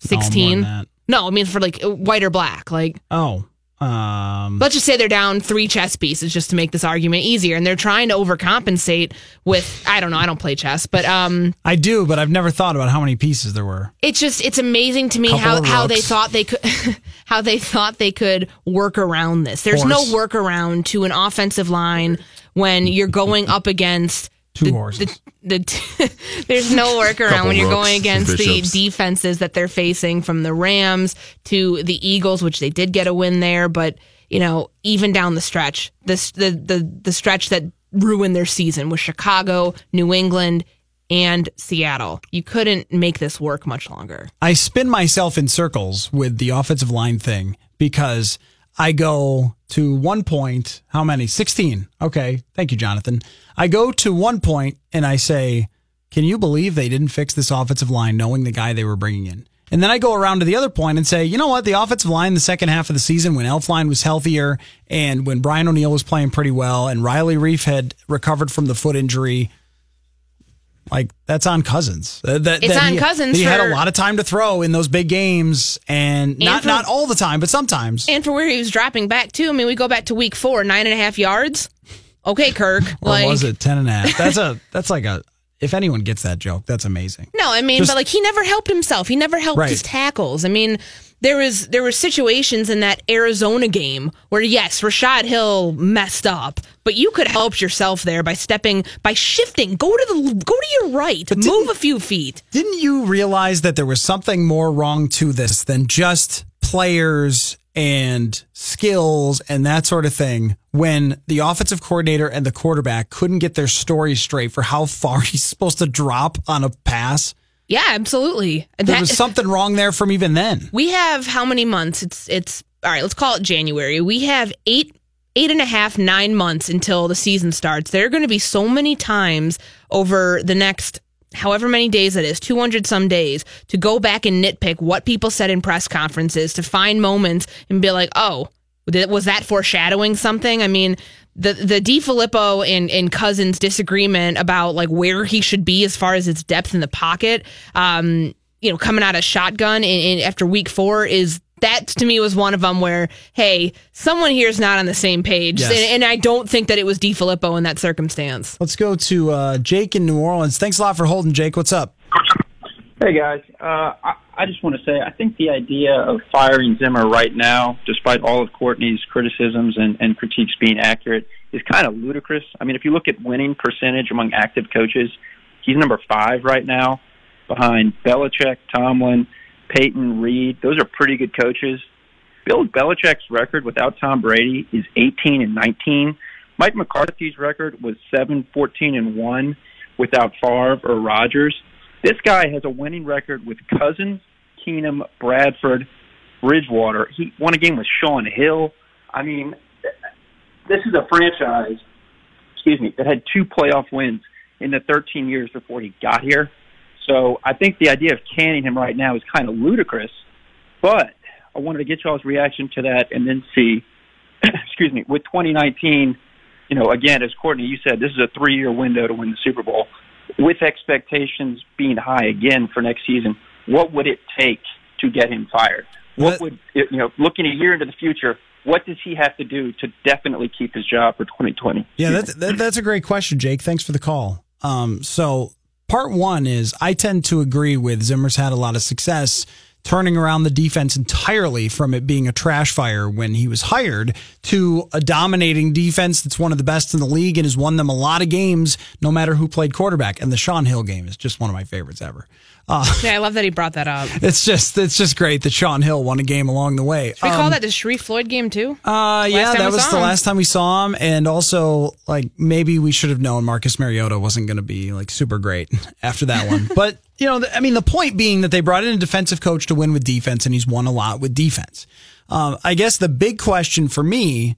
16? that. no, I mean for like white or black. Like Oh, um, Let's just say they're down three chess pieces just to make this argument easier, and they're trying to overcompensate with I don't know, I don't play chess, but um, I do, but I've never thought about how many pieces there were. it's just it's amazing to me how how they thought they could *laughs* how they thought they could work around this. There's Horse. no workaround to an offensive line when you're going up against Two the, horses. The, the, *laughs* there's no *laughs* workaround when you're rooks going against the defenses that they're facing from the Rams to the Eagles, which they did get a win there, but you know, even down the stretch, this the the the stretch that ruined their season was Chicago, New England, and Seattle. You couldn't make this work much longer. I spin myself in circles with the offensive line thing because I go to one point, how many? 16. Okay. Thank you, Jonathan. I go to one point and I say, can you believe they didn't fix this offensive line knowing the guy they were bringing in? And then I go around to the other point and say, you know what? The offensive line, the second half of the season, when Elflein was healthier and when Brian O'Neill was playing pretty well and Riley Reiff had recovered from the foot injury, like that's on Cousins. Uh, That, It's that on he- Cousins He had a lot of time to throw in those big games, and, not for- not all the time, but sometimes. And for where he was dropping back too. I mean, we go back to week four, nine and a half yards. Okay, Kirk. *laughs* Or like was it ten and a half? That's a that's like a. If anyone gets that joke, that's amazing. No, I mean, Just- but like he never helped himself. He never helped Right. his tackles. I mean, there was there were situations in that Arizona game where yes, Rashod Hill messed up, but you could help yourself there by stepping by shifting. Go to the go to your right, move a few feet. Didn't you realize that there was something more wrong to this than just players and skills and that sort of thing when the offensive coordinator and the quarterback couldn't get their story straight for how far *laughs* he's supposed to drop on a pass? Yeah, absolutely. There That- was something wrong there from even then. We have how many months? It's it's all right. Let's call it January. We have eight eight and a half nine months until the season starts. There are going to be so many times over the next however many days it is 200 some days to go back and nitpick what people said in press conferences to find moments and be like oh was that foreshadowing something i mean the the DeFilippo and and Cousins disagreement about like where he should be as far as its depth in the pocket um you know coming out of shotgun in, in after week 4 is that to me was one of them where hey someone here is not on the same page Yes. and, and I don't think that it was DeFilippo in that circumstance Let's go to uh, Jake in New Orleans. Thanks a lot for holding, Jake. What's up? Hey guys, uh, I, I just want to say I think the idea of firing Zimmer right now, despite all of Courtney's criticisms and, and critiques being accurate, is kind of ludicrous. I mean, if you look at winning percentage among active coaches, he's number five right now, behind Belichick, Tomlin, Payton, Reid. Those are pretty good coaches. Bill Belichick's record without Tom Brady is 18 and 19. Mike McCarthy's record was 7, 14 and 1 without Favre or Rodgers. This guy has a winning record with Cousins, Keenum, Bradford, Bridgewater. He won a game with Shaun Hill. I mean, this is a franchise, excuse me, that had two playoff wins in the 13 years before he got here. So I think the idea of canning him right now is kind of ludicrous. But I wanted to get y'all's reaction to that and then see, *clears throat* excuse me, with 2019, you know, again, as Courtney, you said, this is a three year window to win the Super Bowl. With expectations being high again for next season, what would it take to get him fired? What would, you know, looking a year into the future, what does he have to do to definitely keep his job for 2020? Yeah, that's, that's a great question, Jake. Thanks for the call. Um, so, part one is I tend to agree with Zimmer's had a lot of success turning around the defense entirely from it being a trash fire when he was hired to a dominating defense that's one of the best in the league and has won them a lot of games no matter who played quarterback. And the Shaun Hill game is just one of my favorites ever. Uh, yeah, I love that he brought that up. *laughs* it's just it's just great that Shaun Hill won a game along the way. Should we call Um, that the Sharrif Floyd game too? uh, yeah, that was the him. last time we saw him, and also like maybe we should have known Marcus Mariota wasn't going to be like super great *laughs* after that one. *laughs* but you know, I mean, the point being that they brought in a defensive coach to win with defense, and he's won a lot with defense. Um, I guess the big question for me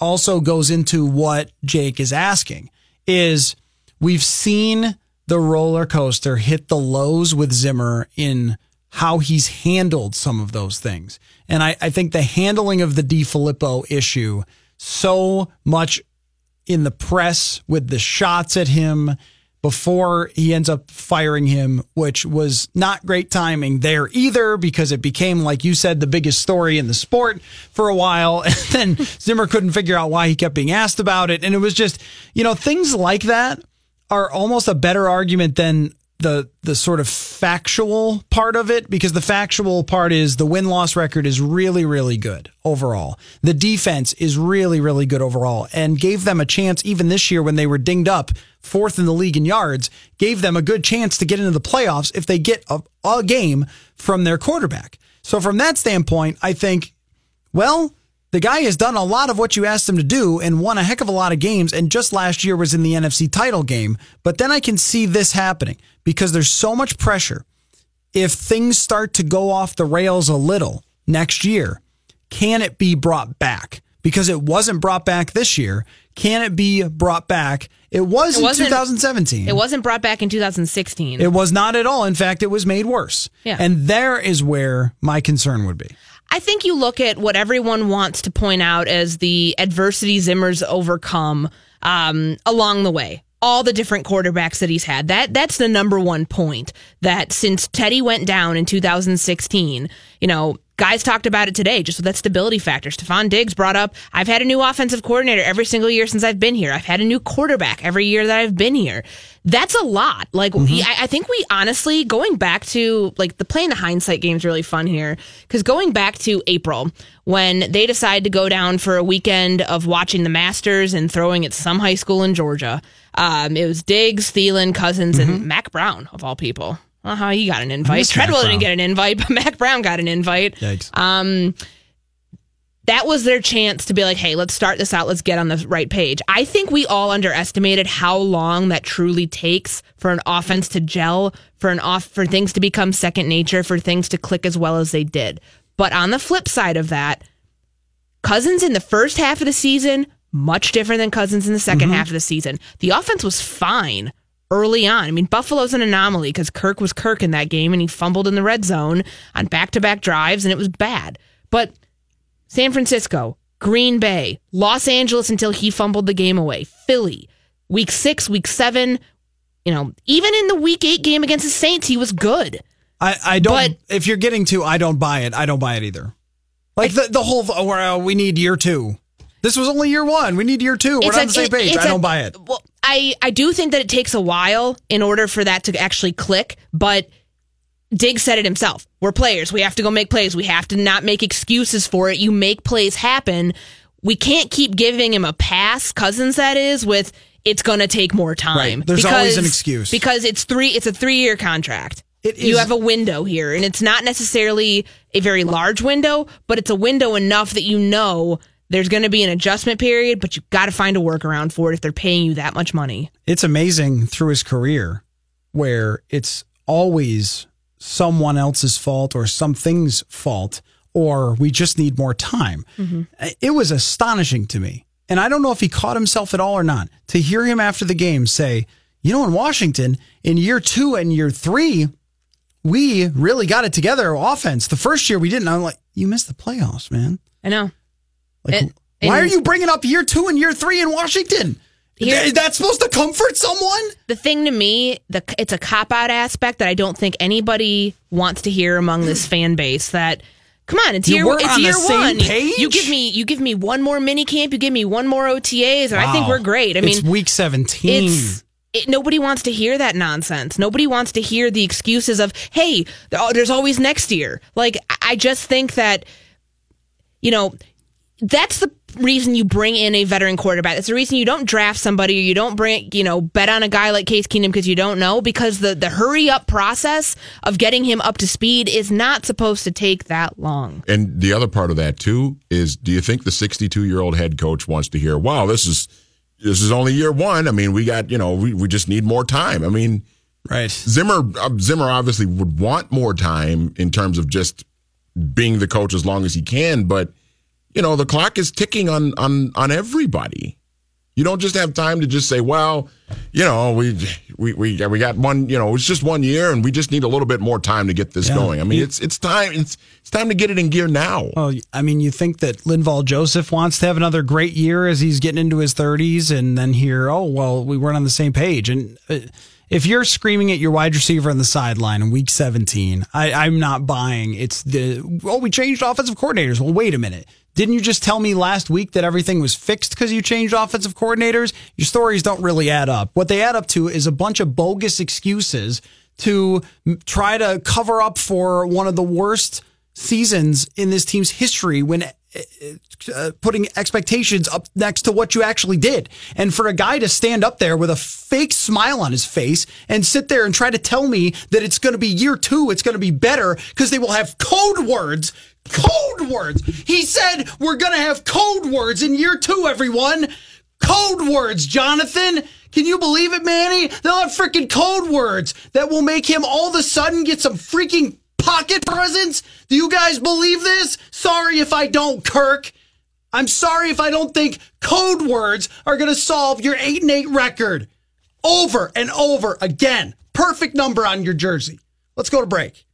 also goes into what Jake is asking: is we've seen the roller coaster hit the lows with Zimmer in how he's handled some of those things. And I, I think the handling of the DeFilippo issue so much in the press with the shots at him before he ends up firing him, which was not great timing there either, because it became, like you said, the biggest story in the sport for a while. *laughs* And then Zimmer couldn't figure out why he kept being asked about it. And it was just, you know, things like that are almost a better argument than the the sort of factual part of it because the factual part is the win loss record is really really good overall. The defense is really really good overall and gave them a chance even this year when they were dinged up fourth in the league in yards, gave them a good chance to get into the playoffs if they get a, a game from their quarterback. So from that standpoint, I think well, the guy has done a lot of what you asked him to do and won a heck of a lot of games. And just last year was in the NFC title game. But then I can see this happening because there's so much pressure. If things start to go off the rails a little next year, can it be brought back? Because it wasn't brought back this year. Can it be brought back? It was It in wasn't- 2017. It wasn't brought back in 2016. It was not at all. In fact, it was made worse. Yeah. And there is where my concern would be. I think you look at what everyone wants to point out as the adversity Zimmer's overcome um, along the way. All the different quarterbacks that he's had. That that's the number one point. That since Teddy went down in 2016, you know, guys talked about it today. Just with that stability factor. Stefon Diggs brought up. I've had a new offensive coordinator every single year since I've been here. I've had a new quarterback every year that I've been here. That's a lot. Like I, I think we honestly going back to like the playing the hindsight game is really fun here because going back to April when they decided to go down for a weekend of watching the Masters and throwing at some high school in Georgia. Um, it was Diggs, Thielen, Cousins, and Mac Brown of all people. Well, how he got an invite. Treadwell didn't get an invite, *laughs* but Mac Brown got an invite. Yikes. Um, that was their chance to be like, hey, let's start this out. Let's get on the right page. I think we all underestimated how long that truly takes for an offense to gel, for an off, for things to become second nature, for things to click as well as they did. But on the flip side of that, Cousins in the first half of the season, much different than Cousins in the 2nd half of the season. The offense was fine early on. I mean, Buffalo's an anomaly because Kirk was Kirk in that game and he fumbled in the red zone on back to back drives and it was bad. But San Francisco, Green Bay, Los Angeles until he fumbled the game away, Philly, week six, week seven, you know, even in the week eight game against the Saints, he was good. I, I don't. but, if you're getting to, I don't buy it. I don't buy it either. Like the the whole, oh, well, we need year two. This was only year one. We need year two. We're not a- on the same page. I don't buy it. Well, I, I do think that it takes a while in order for that to actually click, but Diggs said it himself. We're players. We have to go make plays. We have to not make excuses for it. You make plays happen. We can't keep giving him a pass, Cousins that is, with it's going to take more time. Right. There's always an excuse. Because it's three it's a 3-year contract. It you is- have a window here and it's not necessarily a very large window, but it's a window enough that you know there's going to be an adjustment period, but you've got to find a workaround for it if they're paying you that much money. It's amazing through his career where it's always someone else's fault or something's fault, or we just need more time. Mm-hmm. It was astonishing to me. And I don't know if he caught himself at all or not to hear him after the game say, you know, in Washington, in year two and year three, we really got it together offense. The first year we didn't. I'm like, you missed the playoffs, man. I know. Like, And- why are you bringing up year two and year three in Washington? Here- Is that supposed to comfort someone? The thing to me, the it's a cop out aspect that I don't think anybody wants to hear among this hmm. fan base. That come on, it's You year it's on the year one. page? You give me you give me one more mini camp. You give me one more OTAs, and I think we're great. I mean, it's week 17. it's it, nobody wants to hear that nonsense. Nobody wants to hear the excuses of, "Hey, oh, there's always next year." Like I just think that you know that's the reason you bring in a veteran quarterback. It's the reason you don't draft somebody or you don't bring, you know, bet on a guy like Case Keenum because you don't know because the the hurry up process of getting him up to speed is not supposed to take that long. And the other part of that too is, do you think the 62 year old head coach wants to hear, "Wow, this is this is only year one. I mean, we got you know we, we just need more time." I mean, right? Zimmer uh, Zimmer obviously would want more time in terms of just being the coach as long as he can, but you know the clock is ticking on on on everybody. You don't just have time to just say, "Well, you know, we we we we got one, you know, it's just one year, and we just need a little bit more time to get this Yeah. going." I mean, it's it's time it's it's time to get it in gear now. Well, I mean, you think that Linval Joseph wants to have another great year as he's getting into his 30s, and then hear, oh, well, we weren't on the same page. And uh, if you're screaming at your wide receiver on the sideline in week 17, I, I'm not buying. It's the, oh, we changed offensive coordinators. Well, wait a minute. Didn't you just tell me last week that everything was fixed because you changed offensive coordinators? Your stories don't really add up. What they add up to is a bunch of bogus excuses to try to cover up for one of the worst seasons in this team's history when uh, putting expectations up next to what you actually did. And for a guy to stand up there with a fake smile on his face and sit there and try to tell me that it's going to be year two, it's going to be better because they will have code words. Code words. He said we're going to have code words in year two, everyone. Code words, Jonathan. Can you believe it, Manny? They'll have freaking code words that will make him all of a sudden get some freaking pocket presence. Do you guys believe this? Sorry if I don't, Kirk. I'm sorry if I don't think code words are going to solve your 8 and 8 record over and over again. Perfect number on your jersey. Let's go to break.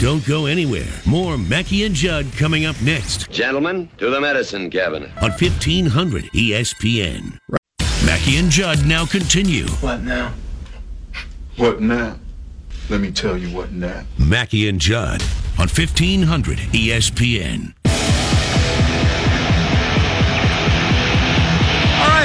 Don't go anywhere. More Mackey and Judd coming up next Gentlemen, to the medicine cabinet. on 1500 ESPN. Mackey and Judd now continue. What now? What now? Let me tell you what now. Mackey and Judd on 1500 ESPN.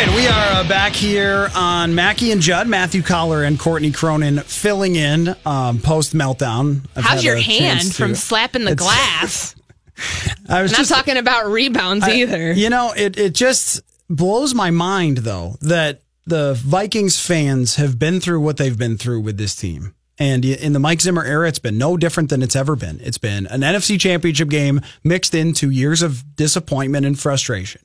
Right, we are uh, back here on Mackey and Judd, Matthew Coller and Courtney Cronin filling in um, post meltdown. How's your hand to- from slapping the glass? *laughs* I was not just talking about rebounds I- either. You know, it it just blows my mind though that the Vikings fans have been through what they've been through with this team. And in the Mike Zimmer era, it's been no different than it's ever been. It's been an NFC championship game mixed into years of disappointment and frustration.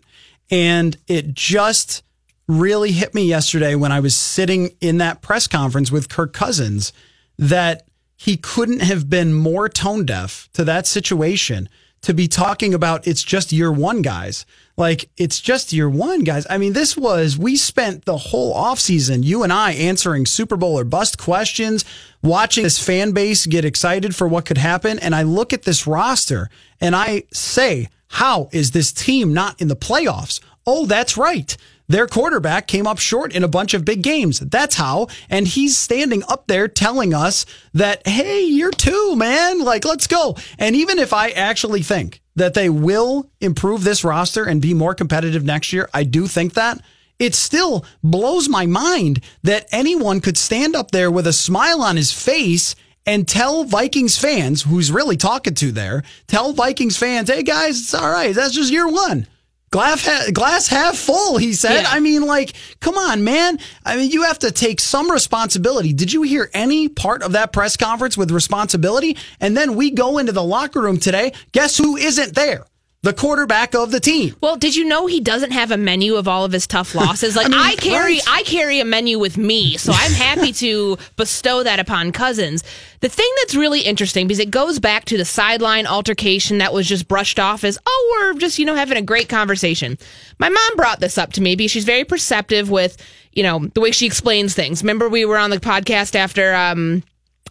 And it just really hit me yesterday when I was sitting in that press conference with Kirk Cousins that he couldn't have been more tone deaf to that situation to be talking about it's just year one, guys. Like, it's just year one, guys. I mean, this was, we spent the whole offseason, you and I, answering Super Bowl or bust questions, watching this fan base get excited for what could happen. And I look at this roster and I say, how is this team not in the playoffs? Oh, that's right. Their quarterback came up short in a bunch of big games. That's how. And he's standing up there telling us that, hey, you're two, man. Like, let's go. And even if I actually think that they will improve this roster and be more competitive next year, I do think that. It still blows my mind that anyone could stand up there with a smile on his face and tell Vikings fans, who's really talking to there, tell Vikings fans, hey guys, it's all right. That's just year one. Glass, ha- glass half full, he said. I mean, like, come on, man. I mean, you have to take some responsibility. Did you hear any part of that press conference with responsibility? And then we go into the locker room today. Guess who isn't there? The quarterback of the team. Well, did you know he doesn't have a menu of all of his tough losses? Like *laughs* I, mean, carry, right. I carry a menu with me, so I'm happy to *laughs* bestow that upon Cousins. The thing that's really interesting because it goes back to the sideline altercation that was just brushed off as, oh, we're just you know having a great conversation. My mom brought this up to me because she's very perceptive with you know the way she explains things. Remember we were on the podcast after. um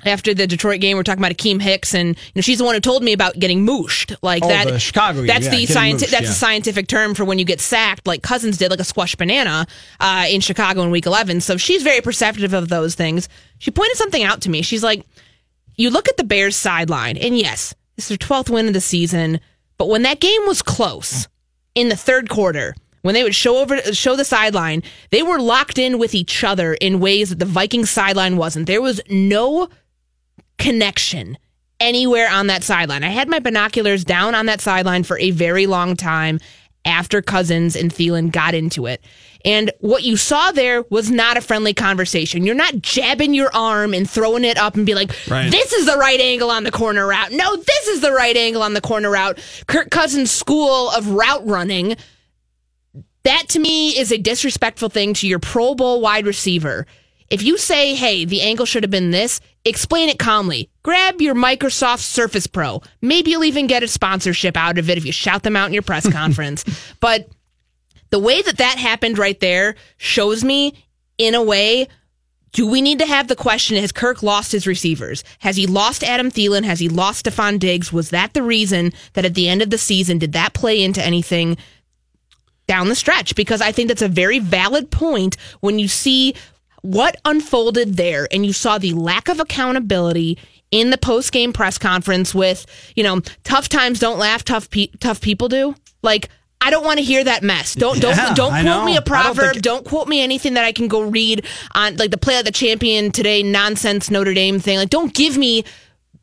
after the Detroit game, we're talking about Akiem Hicks, and you know, she's the one who told me about getting mooshed. Like Oh, that, the Chicago That's yeah, the mooshed, That's yeah. the scientific term for when you get sacked, like Cousins did, like a squash banana uh, in Chicago in Week 11. So she's very perceptive of those things. She pointed something out to me. She's like, "You look at the Bears sideline, and yes, this is their 12th win of the season, but when that game was close in the third quarter." When they would show over show the sideline, they were locked in with each other in ways that the Vikings sideline wasn't. There was no connection anywhere on that sideline. I had my binoculars down on that sideline for a very long time after Cousins and Thielen got into it. And what you saw there was not a friendly conversation. You're not jabbing your arm and throwing it up and be like, Right. this is the right angle on the corner route. No, this is the right angle on the corner route. Kirk Cousins' school of route running that to me is a disrespectful thing to your Pro Bowl wide receiver. If you say, hey, the angle should have been this, explain it calmly. Grab your Microsoft Surface Pro. Maybe you'll even get a sponsorship out of it if you shout them out in your press *laughs* conference. But the way that that happened right there shows me, in a way, do we need to have the question has Kirk lost his receivers? Has he lost Adam Thielen? Has he lost Stefon Diggs? Was that the reason that at the end of the season, did that play into anything down the stretch? Because I think that's a very valid point when you see what unfolded there and you saw the lack of accountability in the post game press conference with, you know, tough times don't laugh, tough pe- tough people do. Like I don't want to hear that mess. Don't don't Yeah, don't quote know. me a don't proverb. think- Don't, quote me anything that I can go read on like the play of the champion today nonsense Notre Dame thing. Like don't give me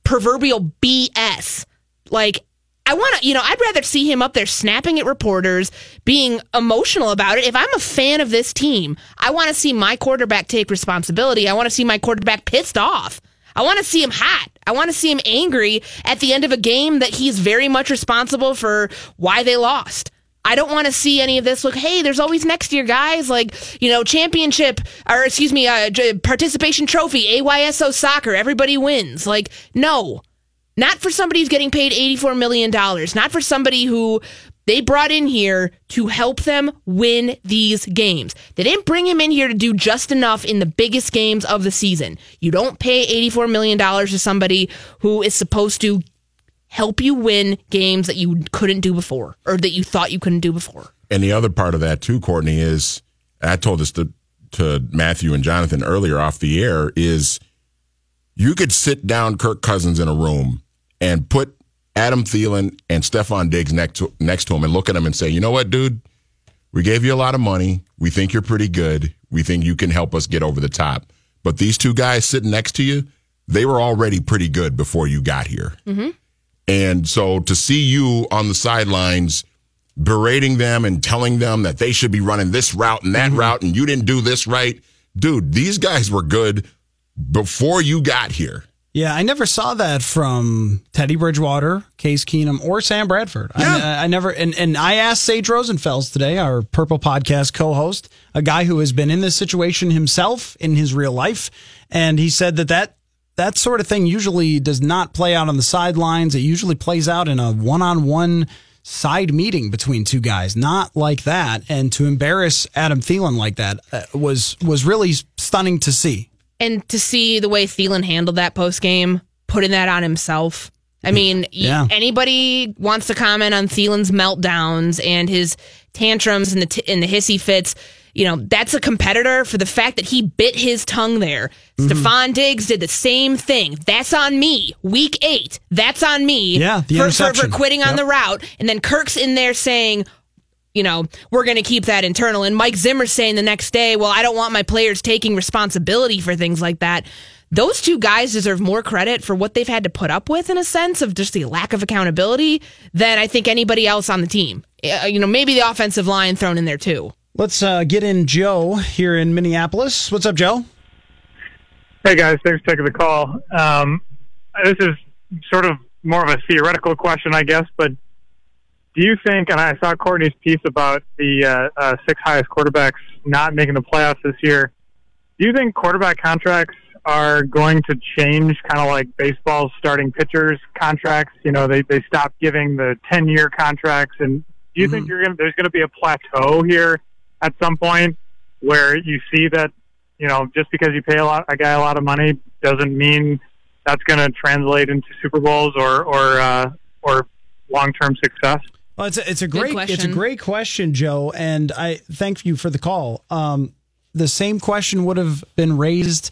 proverbial BS. Like I want to, you know, I'd rather see him up there snapping at reporters, being emotional about it. If I'm a fan of this team, I want to see my quarterback take responsibility. I want to see my quarterback pissed off. I want to see him hot. I want to see him angry at the end of a game that he's very much responsible for why they lost. I don't want to see any of this. Look, hey, there's always next year, guys. Like, you know, championship or excuse me, uh, participation trophy, AYSO soccer. Everybody wins. Like, no, not for somebody who's getting paid $84 million. Not for somebody who they brought in here to help them win these games. They didn't bring him in here to do just enough in the biggest games of the season. You don't pay $84 million to somebody who is supposed to help you win games that you couldn't do before or that you thought you couldn't do before. And the other part of that too, Courtney, is I told this to to Matthew and Jonathan earlier off the air is you could sit down Kirk Cousins in a room and put Adam Thielen and Stefon Diggs next to, next to him and look at him and say, you know what, dude, we gave you a lot of money. We think you're pretty good. We think you can help us get over the top. But these two guys sitting next to you, they were already pretty good before you got here. Mm-hmm. And so to see you on the sidelines berating them and telling them that they should be running this route and that route and you didn't do this right, dude, these guys were good before you got here. Yeah, I never saw that from Teddy Bridgewater, Case Keenum, or Sam Bradford. I, I never, and, and I asked Sage Rosenfels today, our Purple Podcast co-host, a guy who has been in this situation himself in his real life, and he said that that that sort of thing usually does not play out on the sidelines. It usually plays out in a one-on-one side meeting between two guys, not like that. And to embarrass Adam Thielen like that uh, was was really stunning to see. And to see the way Thielen handled that post game, putting that on himself. I mean, Yeah. anybody wants to comment on Thielen's meltdowns and his tantrums and the t- and the hissy fits. You know, that's a competitor for the fact that he bit his tongue there. Mm-hmm. Stefon Diggs did the same thing. That's on me. Week eight. That's on me. Yeah, the for, for, for quitting on the route. And then Kirk's in there saying, you know, we're going to keep that internal. And Mike Zimmer saying the next day, well, I don't want my players taking responsibility for things like that. Those two guys deserve more credit for what they've had to put up with in a sense of just the lack of accountability than I think anybody else on the team. Uh, You know, maybe the offensive line thrown in there too. Let's uh, get in Joe here in Minneapolis. What's up, Joe? Hey guys, thanks for taking the call. Um, this is sort of more of a theoretical question, I guess, but do you think? And I saw Courtney's piece about the uh, uh, six highest quarterbacks not making the playoffs this year. Do you think quarterback contracts are going to change, kind of like baseball's starting pitchers contracts? You know, they they stopped giving the ten year contracts, and do you think you're gonna, there's going to be a plateau here at some point where you see that you know just because you pay a lot a guy a lot of money doesn't mean that's going to translate into Super Bowls or or uh, or long term success? Well, it's a, it's a Good great it's a question. great question, Joe, and I thank you for the call. Um, the same question would have been raised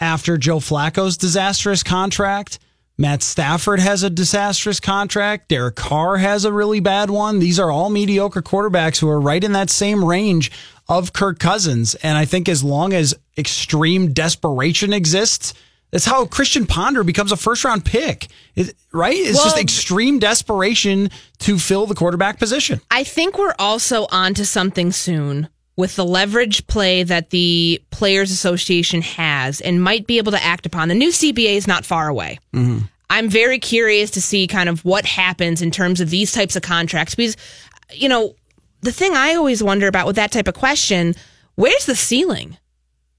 after Joe Flacco's disastrous contract. Matt Stafford has a disastrous contract. Derek Carr has a really bad one. These are all mediocre quarterbacks who are right in that same range of Kirk Cousins. And I think as long as extreme desperation exists, that's how Christian Ponder becomes a first round pick, It- right? It's just extreme desperation to fill the quarterback position. I think we're also onto something soon with the leverage play that the Players Association has and might be able to act upon. The new CBA is not far away. Mm-hmm. I'm very curious to see kind of what happens in terms of these types of contracts because, you know, the thing I always wonder about with that type of question, where's the ceiling?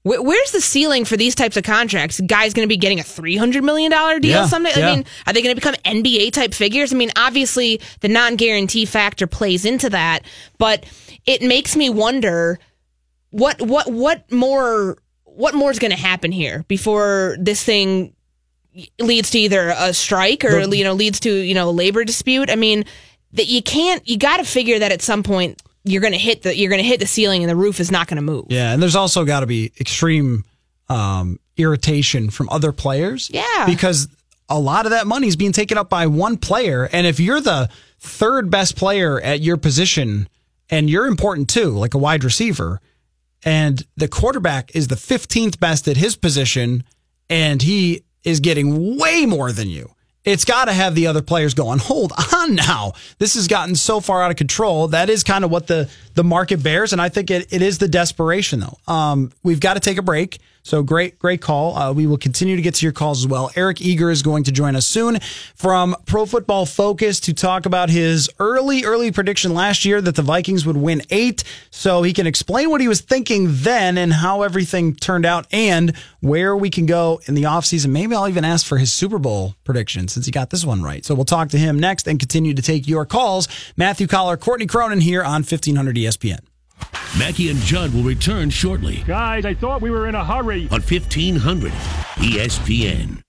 Where, where's the ceiling for these types of contracts? Guy's going to be getting a three hundred million dollar deal Yeah, someday. yeah. I mean, are they going to become NBA type figures? I mean, obviously the non guarantee factor plays into that, but it makes me wonder what what what more what more is going to happen here before this thing leads to either a strike or you know leads to you know a labor dispute. I mean, that you can't you got to figure that at some point you're going to hit the you're going to hit the ceiling and the roof is not going to move. Yeah, and there's also got to be extreme um, irritation from other players. Yeah. because a lot of that money is being taken up by one player, and if you're the third best player at your position, and you're important too, like a wide receiver, and the quarterback is the 15th best at his position, and he is getting way more than you. It's got to have the other players going, hold on now. This has gotten so far out of control. That is kind of what the, the market bears. And I think it, it is the desperation, though. Um, we've got to take a break. So great, great call. Uh, we will continue to get to your calls as well. Eric Eager is going to join us soon from Pro Football Focus to talk about his early, early prediction last year that the Vikings would win eight. So he can explain what he was thinking then and how everything turned out and where we can go in the offseason. Maybe I'll even ask for his Super Bowl prediction since he got this one right. So we'll talk to him next and continue to take your calls. Matthew Coller, Courtney Cronin here on E 1500 ESPN. Mackey and Judd will return shortly Guys, I thought we were in a hurry. on 1500 ESPN.